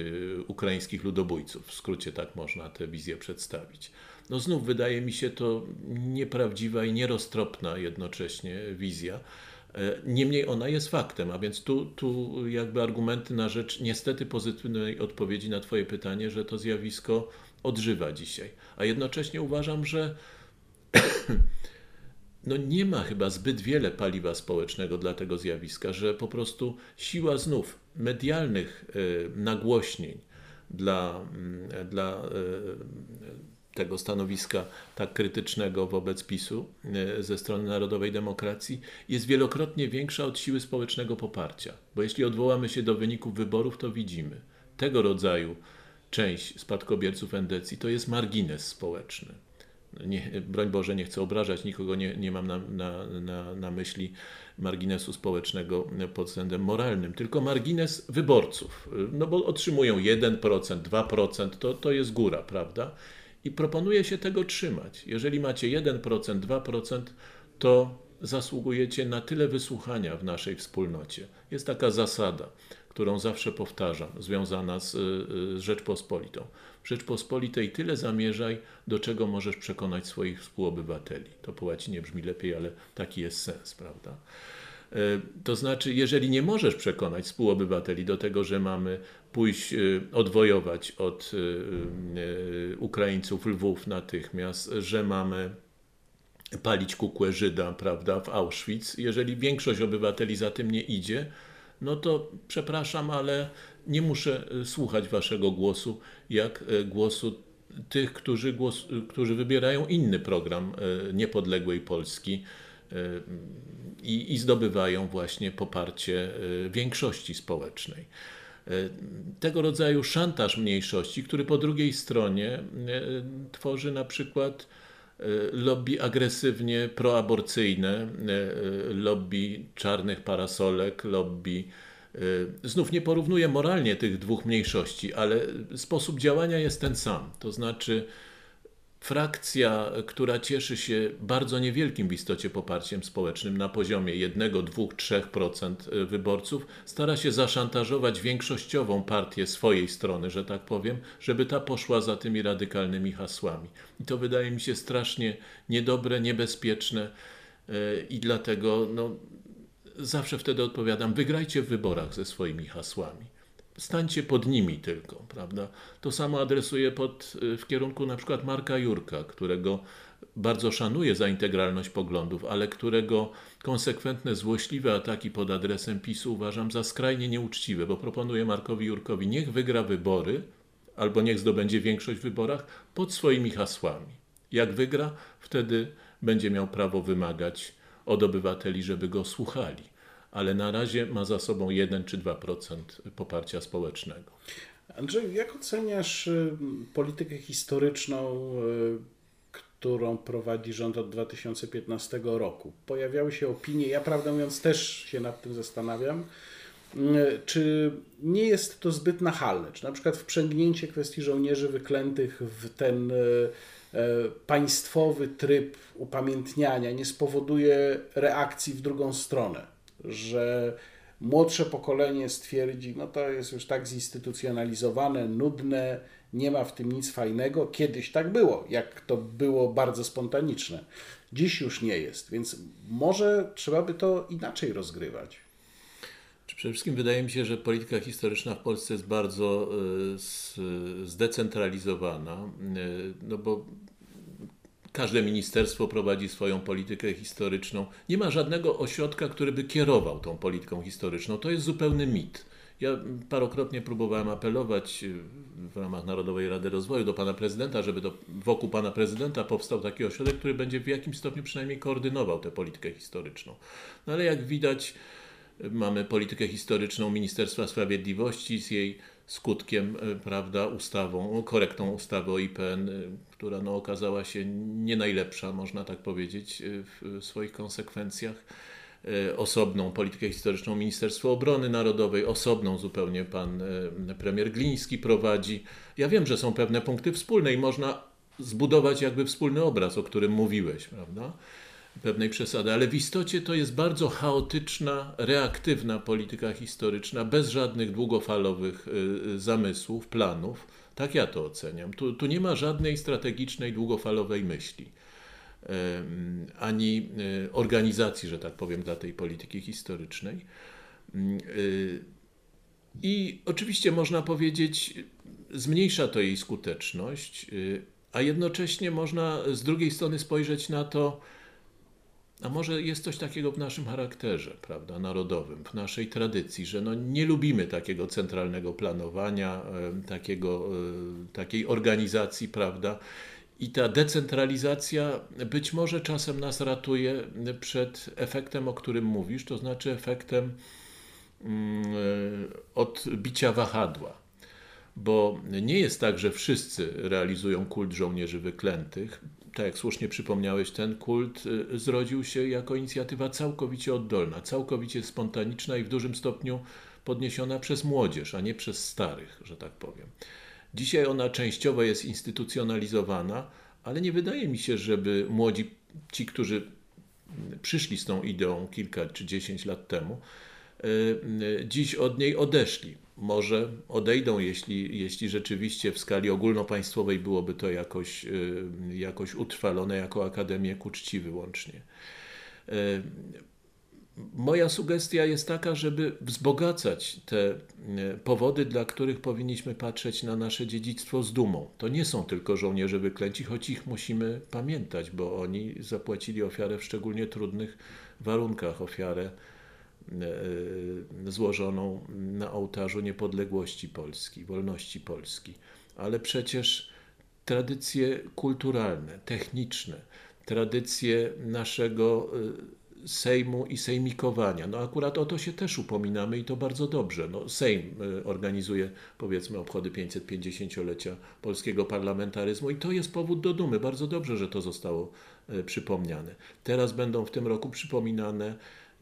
S2: ukraińskich ludobójców. W skrócie tak można tę wizję przedstawić. No znów wydaje mi się to nieprawdziwa i nieroztropna jednocześnie wizja. E, niemniej ona jest faktem, a więc tu, tu jakby argumenty na rzecz niestety pozytywnej odpowiedzi na Twoje pytanie, że to zjawisko odżywa dzisiaj. A jednocześnie uważam, że no nie ma chyba zbyt wiele paliwa społecznego dla tego zjawiska, że po prostu siła znów medialnych e, nagłośnień dla, mm, dla e, tego stanowiska tak krytycznego wobec PiSu e, ze strony Narodowej Demokracji jest wielokrotnie większa od siły społecznego poparcia. Bo jeśli odwołamy się do wyników wyborów, to widzimy tego rodzaju część spadkobierców endecji to jest margines społeczny. Nie, broń Boże, nie chcę obrażać nikogo, nie, nie mam na, na, na, na myśli marginesu społecznego pod względem moralnym, tylko margines wyborców. No bo otrzymują 1%, 2%, to, to jest góra, prawda? I proponuje się tego trzymać. Jeżeli macie 1%, 2%, to zasługujecie na tyle wysłuchania w naszej wspólnocie. Jest taka zasada, którą zawsze powtarzam, związana z, y, z Rzeczpospolitą. W Rzeczpospolitej tyle zamierzaj, do czego możesz przekonać swoich współobywateli. To po łacinie brzmi lepiej, ale taki jest sens, prawda? E, to znaczy, jeżeli nie możesz przekonać współobywateli do tego, że mamy pójść, e, odwojować od e, Ukraińców Lwów natychmiast, że mamy palić kukłę Żyda, prawda, w Auschwitz, jeżeli większość obywateli za tym nie idzie, no to przepraszam, ale nie muszę słuchać waszego głosu, jak głosu tych, którzy, głos, którzy wybierają inny program niepodległej Polski i, i zdobywają właśnie poparcie większości społecznej. E, tego rodzaju szantaż mniejszości, który po drugiej stronie e, tworzy na przykład lobby agresywnie proaborcyjne, lobby czarnych parasolek, lobby. Znów nie porównuję moralnie tych dwóch mniejszości, ale sposób działania jest ten sam. To znaczy, frakcja, która cieszy się bardzo niewielkim w istocie poparciem społecznym na poziomie 1, 2, 3% wyborców, stara się zaszantażować większościową partię swojej strony, że tak powiem, żeby ta poszła za tymi radykalnymi hasłami. I to wydaje mi się strasznie niedobre, niebezpieczne e, i dlatego no, zawsze wtedy odpowiadam: wygrajcie w wyborach ze swoimi hasłami stańcie pod nimi tylko, prawda? To samo adresuję pod, y, w kierunku na przykład Marka Jurka, którego bardzo szanuję za integralność poglądów, ale którego konsekwentne, złośliwe ataki pod adresem PiSu uważam za skrajnie nieuczciwe, bo proponuję Markowi Jurkowi, niech wygra wybory, albo niech zdobędzie większość w wyborach pod swoimi hasłami. Jak wygra, wtedy będzie miał prawo wymagać od obywateli, żeby go słuchali. Ale na razie ma za sobą 1 czy 2% poparcia społecznego.
S1: Andrzej, jak oceniasz y, politykę historyczną, y, którą prowadzi rząd od 2015 roku? Pojawiały się opinie, ja prawdę mówiąc też się nad tym zastanawiam, y, czy nie jest to zbyt nachalne? Czy na przykład wprzęgnięcie kwestii żołnierzy wyklętych w ten państwowy tryb upamiętniania nie spowoduje reakcji w drugą stronę? Że młodsze pokolenie stwierdzi, no to jest już tak zinstytucjonalizowane, nudne, nie ma w tym nic fajnego. Kiedyś tak było, jak to było bardzo spontaniczne. Dziś już nie jest, więc może trzeba by to inaczej rozgrywać.
S2: Przede wszystkim wydaje mi się, że polityka historyczna w Polsce jest bardzo e, zdecentralizowana, e, no bo Każde ministerstwo prowadzi swoją politykę historyczną. Nie ma żadnego ośrodka, który by kierował tą polityką historyczną. To jest zupełny mit. Ja parokrotnie próbowałem apelować y, w ramach Narodowej Rady Rozwoju do pana prezydenta, żeby do, wokół pana prezydenta powstał taki ośrodek, który będzie w jakimś stopniu przynajmniej koordynował tę politykę historyczną. No ale jak widać, mamy politykę historyczną Ministerstwa Sprawiedliwości z jej skutkiem, y, prawda, ustawą, korektą ustawy o IPN, y, która no, okazała się nie najlepsza, można tak powiedzieć, y, w swoich konsekwencjach. Osobną politykę historyczną Ministerstwo Obrony Narodowej, osobną zupełnie pan premier Gliński prowadzi. Ja wiem, że są pewne punkty wspólne i można zbudować jakby wspólny obraz, o którym mówiłeś, prawda? Pewnej przesady, ale w istocie to jest bardzo chaotyczna, reaktywna polityka historyczna, bez żadnych długofalowych zamysłów, planów tak ja to oceniam. Tu, tu nie ma żadnej strategicznej, długofalowej myśli ani e, organizacji, że tak powiem, dla tej polityki historycznej. I oczywiście można powiedzieć, zmniejsza to jej skuteczność, a jednocześnie można z drugiej strony spojrzeć na to, a może jest coś takiego w naszym charakterze, prawda, narodowym, w naszej tradycji, że no nie lubimy takiego centralnego planowania, takiego, e, takiej organizacji, prawda. I ta decentralizacja być może czasem nas ratuje przed efektem, o którym mówisz, to znaczy efektem mm, e, odbicia wahadła. Bo nie jest tak, że wszyscy realizują kult żołnierzy wyklętych tak jak słusznie przypomniałeś, ten kult y, zrodził się jako inicjatywa całkowicie oddolna, całkowicie spontaniczna i w dużym stopniu podniesiona przez młodzież, a nie przez starych, że tak powiem. Dzisiaj ona częściowo jest instytucjonalizowana, ale nie wydaje mi się, żeby młodzi, ci, którzy przyszli z tą ideą kilka czy dziesięć lat temu, y, y, dziś od niej odeszli może odejdą, jeśli, jeśli rzeczywiście w skali ogólnopaństwowej byłoby to jakoś, y, jakoś utrwalone jako Akademię ku czci wyłącznie. Y, moja sugestia jest taka, żeby wzbogacać te y, powody, dla których powinniśmy patrzeć na nasze dziedzictwo z dumą. To nie są tylko żołnierze wyklęci, choć ich musimy pamiętać, bo oni zapłacili ofiarę w szczególnie trudnych warunkach, ofiarę złożoną na ołtarzu niepodległości Polski, wolności Polski. Ale przecież tradycje kulturalne, techniczne, tradycje naszego e, Sejmu i sejmikowania. No akurat o to się też upominamy i to bardzo dobrze. No, Sejm e, organizuje powiedzmy obchody 550-lecia polskiego parlamentaryzmu i to jest powód do dumy. Bardzo dobrze, że to zostało przypomniane. Teraz będą w tym roku przypominane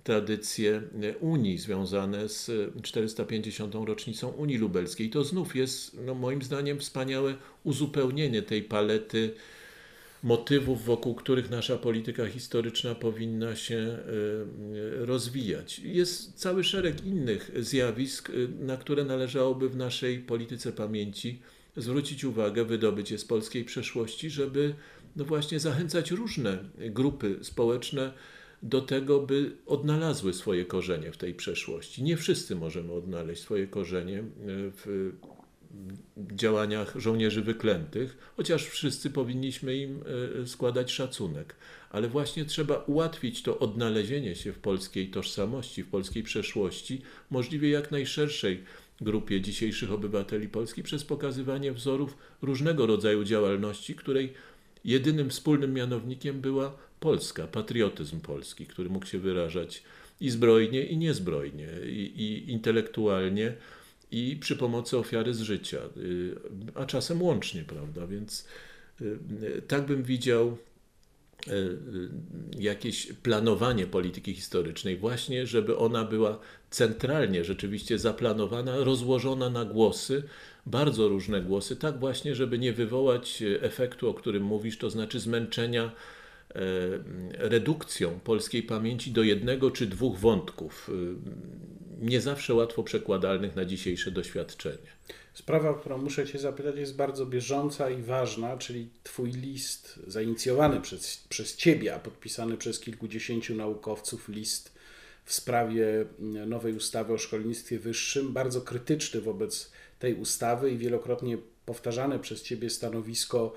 S2: tradycje Unii związane z 450. rocznicą Unii Lubelskiej. To znów jest no, moim zdaniem wspaniałe uzupełnienie tej palety motywów, wokół których nasza polityka historyczna powinna się e, rozwijać. Jest cały szereg innych zjawisk, e, na które należałoby w naszej polityce pamięci zwrócić uwagę, wydobyć je z polskiej przeszłości, żeby no właśnie zachęcać różne grupy społeczne do tego, by odnalazły swoje korzenie w tej przeszłości. Nie wszyscy możemy odnaleźć swoje korzenie e, w działaniach żołnierzy wyklętych, chociaż wszyscy powinniśmy im składać szacunek. Ale właśnie trzeba ułatwić to odnalezienie się w polskiej tożsamości, w polskiej przeszłości, możliwie jak najszerszej grupie dzisiejszych obywateli Polski przez pokazywanie wzorów różnego rodzaju działalności, której jedynym wspólnym mianownikiem była Polska, patriotyzm polski, który mógł się wyrażać i zbrojnie, i niezbrojnie, i, i intelektualnie, i przy pomocy ofiary z życia, y, a czasem łącznie, prawda? Więc y, tak bym widział y, jakieś planowanie polityki historycznej, właśnie, żeby ona była centralnie rzeczywiście zaplanowana, rozłożona na głosy, bardzo różne głosy, tak właśnie, żeby nie wywołać efektu, o którym mówisz, to znaczy zmęczenia redukcją polskiej pamięci do jednego czy dwóch wątków, e, nie zawsze łatwo przekładalnych na dzisiejsze doświadczenie.
S1: Sprawa, o którą muszę Cię zapytać, jest bardzo bieżąca i ważna, czyli Twój list zainicjowany przez, przez Ciebie, a podpisany przez kilkudziesięciu naukowców, list w sprawie nowej ustawy o szkolnictwie wyższym, bardzo krytyczny wobec tej ustawy i wielokrotnie powtarzane przez Ciebie stanowisko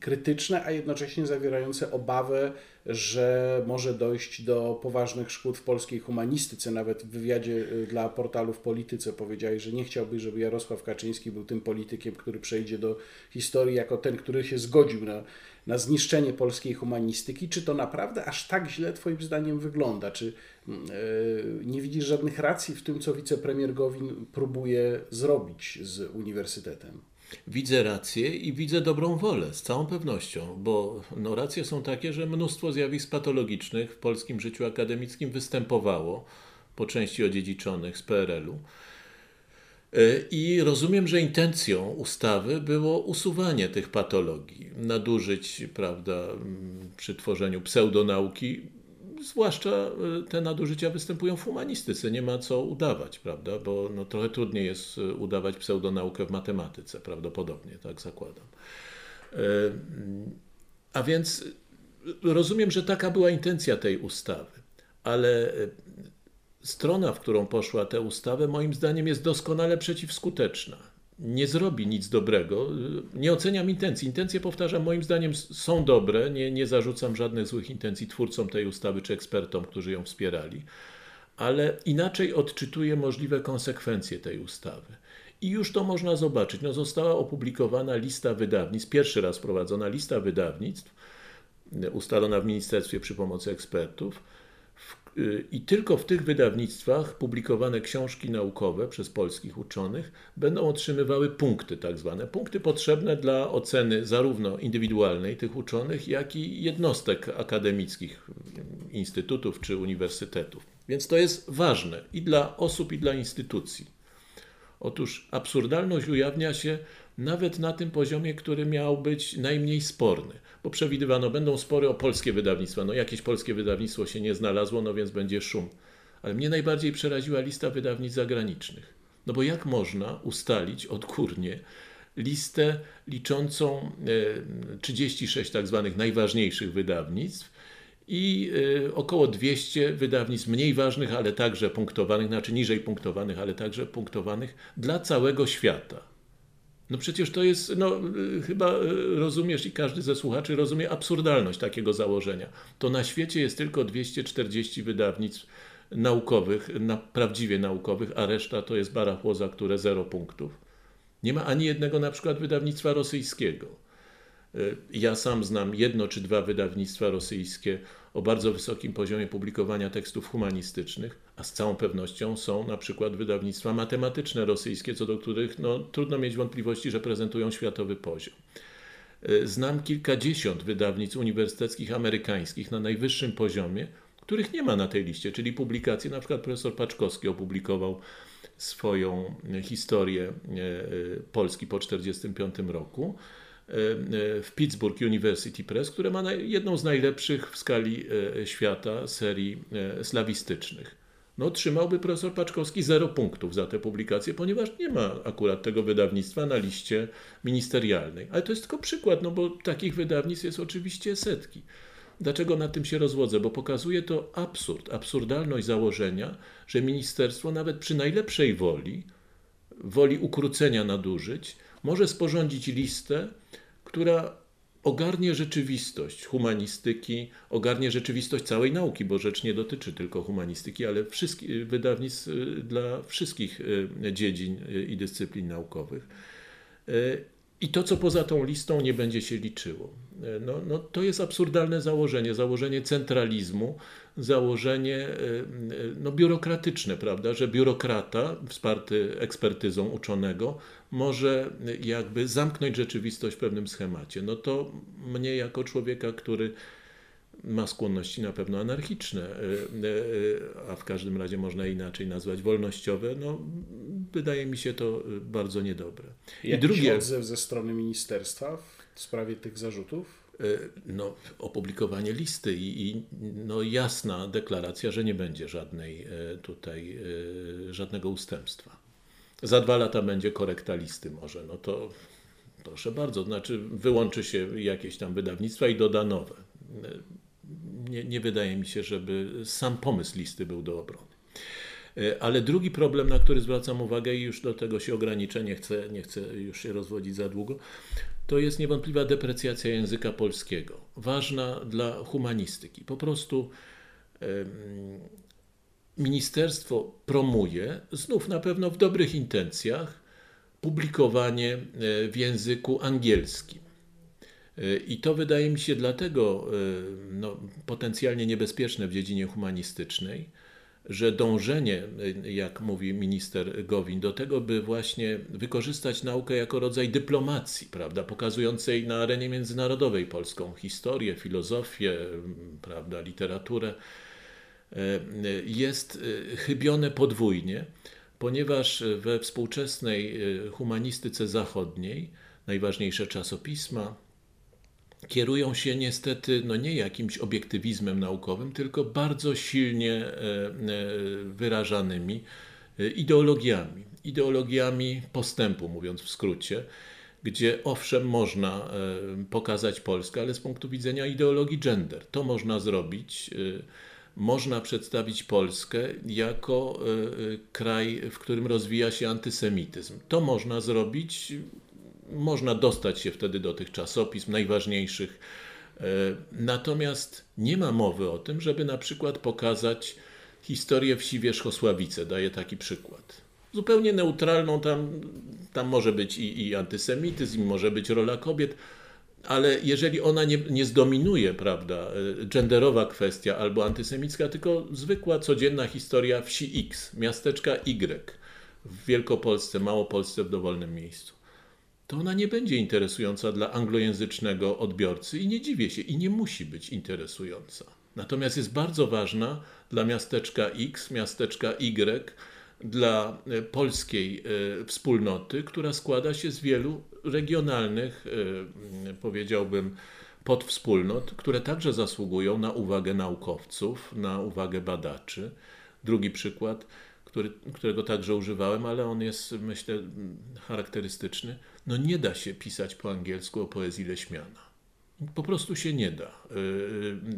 S1: krytyczne, a jednocześnie zawierające obawę, że może dojść do poważnych szkód w polskiej humanistyce. Nawet w wywiadzie y, dla portalu w Polityce powiedziałeś, że nie chciałbyś, żeby Jarosław Kaczyński był tym politykiem, który przejdzie do historii jako ten, który się zgodził na, na zniszczenie polskiej humanistyki. Czy to naprawdę aż tak źle Twoim zdaniem wygląda? Czy yy, nie widzisz żadnych racji w tym, co wicepremier Gowin próbuje zrobić z uniwersytetem?
S2: Widzę rację i widzę dobrą wolę, z całą pewnością, bo no, racje są takie, że mnóstwo zjawisk patologicznych w polskim życiu akademickim występowało, po części odziedziczonych z PRL-u. E, I rozumiem, że intencją ustawy było usuwanie tych patologii, nadużyć prawda, przy tworzeniu pseudonauki, zwłaszcza e, te nadużycia występują w humanistyce, nie ma co udawać, prawda? Bo no, trochę trudniej jest e, udawać pseudonaukę w matematyce, prawdopodobnie, tak zakładam. E, a więc rozumiem, że taka była intencja tej ustawy, ale strona, w którą poszła tę ustawę, moim zdaniem jest doskonale przeciwskuteczna nie zrobi nic dobrego. Nie oceniam intencji. Intencje, powtarzam, moim zdaniem są dobre. Nie, nie zarzucam żadnych złych intencji twórcom tej ustawy czy ekspertom, którzy ją wspierali, ale inaczej odczytuję możliwe konsekwencje tej ustawy. I już to można zobaczyć. No, została opublikowana lista wydawnictw, pierwszy raz prowadzona lista wydawnictw, ustalona w ministerstwie przy pomocy ekspertów Y, I tylko w tych wydawnictwach publikowane książki naukowe przez polskich uczonych będą otrzymywały punkty, tak zwane punkty potrzebne dla oceny zarówno indywidualnej tych uczonych, jak i jednostek akademickich, instytutów czy uniwersytetów. Więc to jest ważne i dla osób, i dla instytucji. Otóż absurdalność ujawnia się nawet na tym poziomie, który miał być najmniej sporny, bo przewidywano, będą spory o polskie wydawnictwa. No jakieś polskie wydawnictwo się nie znalazło, no więc będzie szum. Ale mnie najbardziej przeraziła lista wydawnictw zagranicznych. No bo jak można ustalić odgórnie listę liczącą 36 e, tak zwanych najważniejszych wydawnictw i e, około 200 wydawnictw mniej ważnych, ale także punktowanych, znaczy niżej punktowanych, ale także punktowanych dla całego świata. No przecież to jest, no y, chyba y, rozumiesz i każdy ze słuchaczy rozumie absurdalność takiego założenia. To na świecie jest tylko 240 wydawnictw naukowych, na, prawdziwie naukowych, a reszta to jest barachło, za które zero punktów. Nie ma ani jednego na przykład wydawnictwa rosyjskiego. Y, ja sam znam jedno czy dwa wydawnictwa rosyjskie o bardzo wysokim poziomie publikowania tekstów humanistycznych, a z całą pewnością są na przykład wydawnictwa matematyczne rosyjskie, co do których no, trudno mieć wątpliwości, że prezentują światowy poziom. E, znam kilkadziesiąt wydawnictw uniwersyteckich amerykańskich na najwyższym poziomie, których nie ma na tej liście, czyli publikacje, na przykład profesor Paczkowski opublikował swoją historię e, Polski po 1945 roku w Pittsburgh University Press, które ma jedną z najlepszych w skali e, świata serii e, slawistycznych. No, otrzymałby profesor Paczkowski 0 punktów za tę publikację, ponieważ nie ma akurat tego wydawnictwa na liście ministerialnej. Ale to jest tylko przykład, no bo takich wydawnictw jest oczywiście setki. Dlaczego na tym się rozwodzę? Bo pokazuje to absurd, absurdalność założenia, że ministerstwo nawet przy najlepszej woli woli ukrócenia nadużyć, może sporządzić listę, która ogarnie rzeczywistość humanistyki, ogarnie rzeczywistość całej nauki, bo rzecz nie dotyczy tylko humanistyki, ale wszystkich wydawnictw y, dla wszystkich y, dziedzin y, i dyscyplin naukowych. I to, co poza tą listą, nie będzie się liczyło. No, no, to jest absurdalne założenie, założenie centralizmu, założenie no, biurokratyczne, prawda, że biurokrata wsparty ekspertyzą uczonego może jakby zamknąć rzeczywistość w pewnym schemacie. No to mnie jako człowieka, który ma skłonności na pewno anarchiczne, e, e, a w każdym razie można inaczej nazwać wolnościowe, no wydaje mi się to bardzo niedobre.
S1: I drugie odzew ze strony ministerstwa w sprawie tych zarzutów?
S2: E, no, opublikowanie listy i, i, no, jasna deklaracja, że nie będzie żadnej tutaj żadnego ustępstwa. Za dwa lata będzie korekta listy może, no to proszę bardzo, znaczy wyłączy się jakieś tam wydawnictwa i doda nowe. Nie, nie wydaje mi się, żeby sam pomysł listy był do obrony. Ale drugi problem, na który zwracam uwagę i już do tego się ograniczę, nie chcę, nie chcę już się rozwodzić za długo, to jest niewątpliwa deprecjacja języka polskiego, ważna dla humanistyki. Po prostu ministerstwo promuje, znów na pewno w dobrych intencjach, publikowanie e, w języku angielskim. E, I to wydaje mi się dlatego e, no, potencjalnie niebezpieczne w dziedzinie humanistycznej, że dążenie, jak mówi minister Gowin, do tego, by właśnie wykorzystać naukę jako rodzaj dyplomacji, prawda, pokazującej na arenie międzynarodowej polską historię, filozofię, prawda, literaturę, E, jest e, chybione podwójnie, ponieważ we współczesnej humanistyce zachodniej najważniejsze czasopisma kierują się niestety no nie jakimś obiektywizmem naukowym, tylko bardzo silnie wyrażanymi ideologiami. Ideologiami postępu, mówiąc w skrócie, gdzie owszem można pokazać Polskę, ale z punktu widzenia ideologii gender. To można zrobić można przedstawić Polskę jako e, e, kraj, w którym rozwija się antysemityzm. To można zrobić, można dostać się wtedy do tych czasopism najważniejszych. E, natomiast nie ma mowy o tym, żeby na przykład pokazać historię wsi Wierzchosławice. Daję taki przykład. Zupełnie neutralną, tam, tam może być i, i antysemityzm, może być rola kobiet ale jeżeli ona nie, nie zdominuje, prawda, e, genderowa kwestia albo antysemicka, tylko zwykła, codzienna historia wsi X, miasteczka Y w Wielkopolsce, Małopolsce w dowolnym miejscu, to ona nie będzie interesująca dla anglojęzycznego odbiorcy i nie dziwię się, i nie musi być interesująca. Natomiast jest bardzo ważna dla miasteczka X, miasteczka Y, dla e, polskiej e, wspólnoty, która składa się z wielu regionalnych, e, powiedziałbym, podwspólnot, które także zasługują na uwagę naukowców, na uwagę badaczy. Drugi przykład, który, którego także używałem, ale on jest, myślę, charakterystyczny. No nie da się pisać po angielsku o poezji Leśmiana. Po prostu się nie da.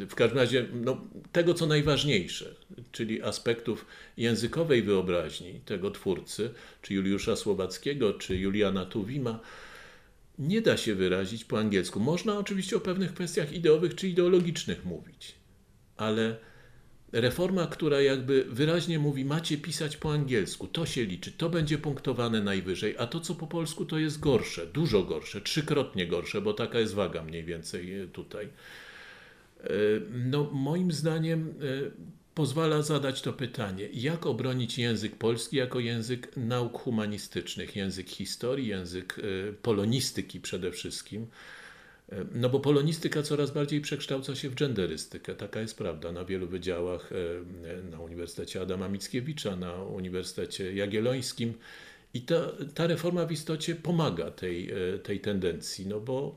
S2: Y, w każdym razie no, tego, co najważniejsze, czyli aspektów językowej wyobraźni tego twórcy, czy Juliusza Słowackiego, czy Juliana Tuwima, nie da się wyrazić po angielsku. Można oczywiście o pewnych kwestiach ideowych czy ideologicznych mówić, ale reforma, która jakby wyraźnie mówi, macie pisać po angielsku, to się liczy, to będzie punktowane najwyżej, a to, co po polsku, to jest gorsze, dużo gorsze, trzykrotnie gorsze, bo taka jest waga mniej więcej e, tutaj. E, no, moim zdaniem e, pozwala zadać to pytanie, jak obronić język polski jako język nauk humanistycznych, język historii, język polonistyki przede wszystkim, no bo polonistyka coraz bardziej przekształca się w genderystykę, taka jest prawda na wielu wydziałach e, na Uniwersytecie Adama Mickiewicza, na Uniwersytecie Jagiellońskim. I ta, ta reforma w istocie pomaga tej, e, tej tendencji, no bo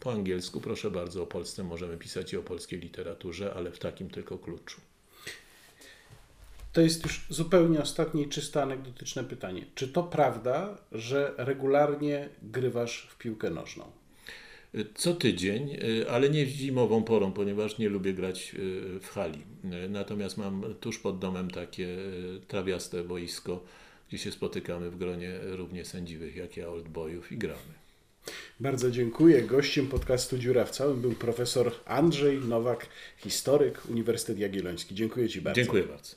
S2: po angielsku, proszę bardzo, o Polsce możemy pisać i o polskiej literaturze, ale w takim tylko kluczu.
S1: To jest już zupełnie ostatnie i czyste anegdotyczne pytanie. Czy to prawda, że regularnie grywasz w piłkę nożną?
S2: Co tydzień, y, ale nie zimową porą, ponieważ nie lubię grać y, w hali. Y, natomiast mam tuż pod domem takie trawiaste boisko gdzie się spotykamy w gronie równie sędziwych jak ja oldboyów i gramy.
S1: Bardzo dziękuję. Gościem podcastu Dziura w Całym był profesor Andrzej Nowak, historyk Uniwersytet Jagielloński. Dziękuję Ci bardzo.
S2: Dziękuję bardzo.